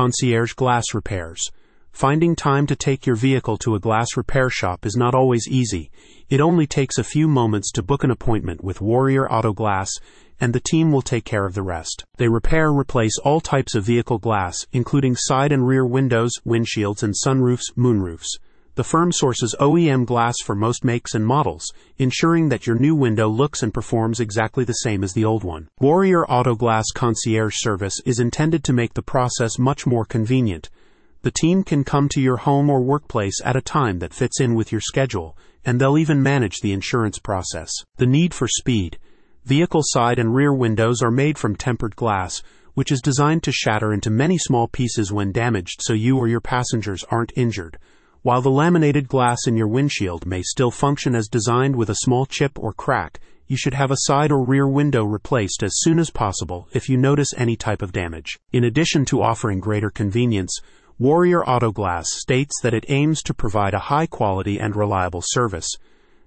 Concierge Glass Repairs. Finding time to take your vehicle to a glass repair shop is not always easy. It only takes a few moments to book an appointment with Warrior Auto Glass, and the team will take care of the rest. They repair replace all types of vehicle glass, including side and rear windows, windshields, and sunroofs, moonroofs. The firm sources OEM glass for most makes and models, ensuring that your new window looks and performs exactly the same as the old one. Warrior Auto Glass Concierge Service is intended to make the process much more convenient. The team can come to your home or workplace at a time that fits in with your schedule, and they'll even manage the insurance process. The need for speed. Vehicle side and rear windows are made from tempered glass, which is designed to shatter into many small pieces when damaged so you or your passengers aren't injured. While the laminated glass in your windshield may still function as designed with a small chip or crack, you should have a side or rear window replaced as soon as possible if you notice any type of damage. In addition to offering greater convenience, Warrior Auto Glass states that it aims to provide a high quality and reliable service.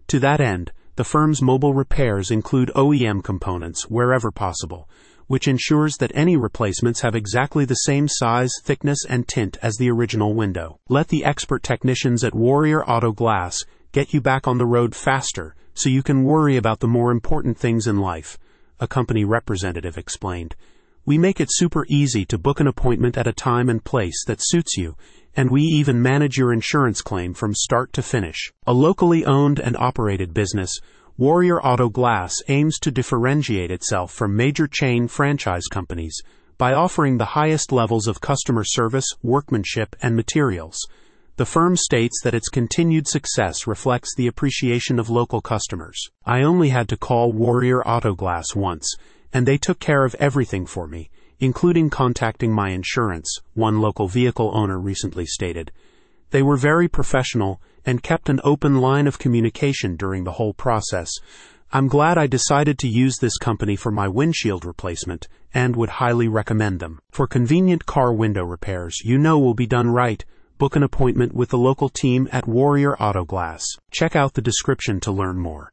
To that end, the firm's mobile repairs include OEM components wherever possible, which ensures that any replacements have exactly the same size, thickness, and tint as the original window. Let the expert technicians at Warrior Auto Glass get you back on the road faster so you can worry about the more important things in life, a company representative explained. We make it super easy to book an appointment at a time and place that suits you, and we even manage your insurance claim from start to finish. A locally owned and operated business, Warrior Auto Glass aims to differentiate itself from major chain franchise companies by offering the highest levels of customer service, workmanship, and materials. The firm states that its continued success reflects the appreciation of local customers. I only had to call Warrior Auto Glass once, and they took care of everything for me, including contacting my insurance, one local vehicle owner recently stated. They were very professional and kept an open line of communication during the whole process. I'm glad I decided to use this company for my windshield replacement and would highly recommend them. For convenient car window repairs you know will be done right, book an appointment with the local team at Warrior Auto Glass. Check out the description to learn more.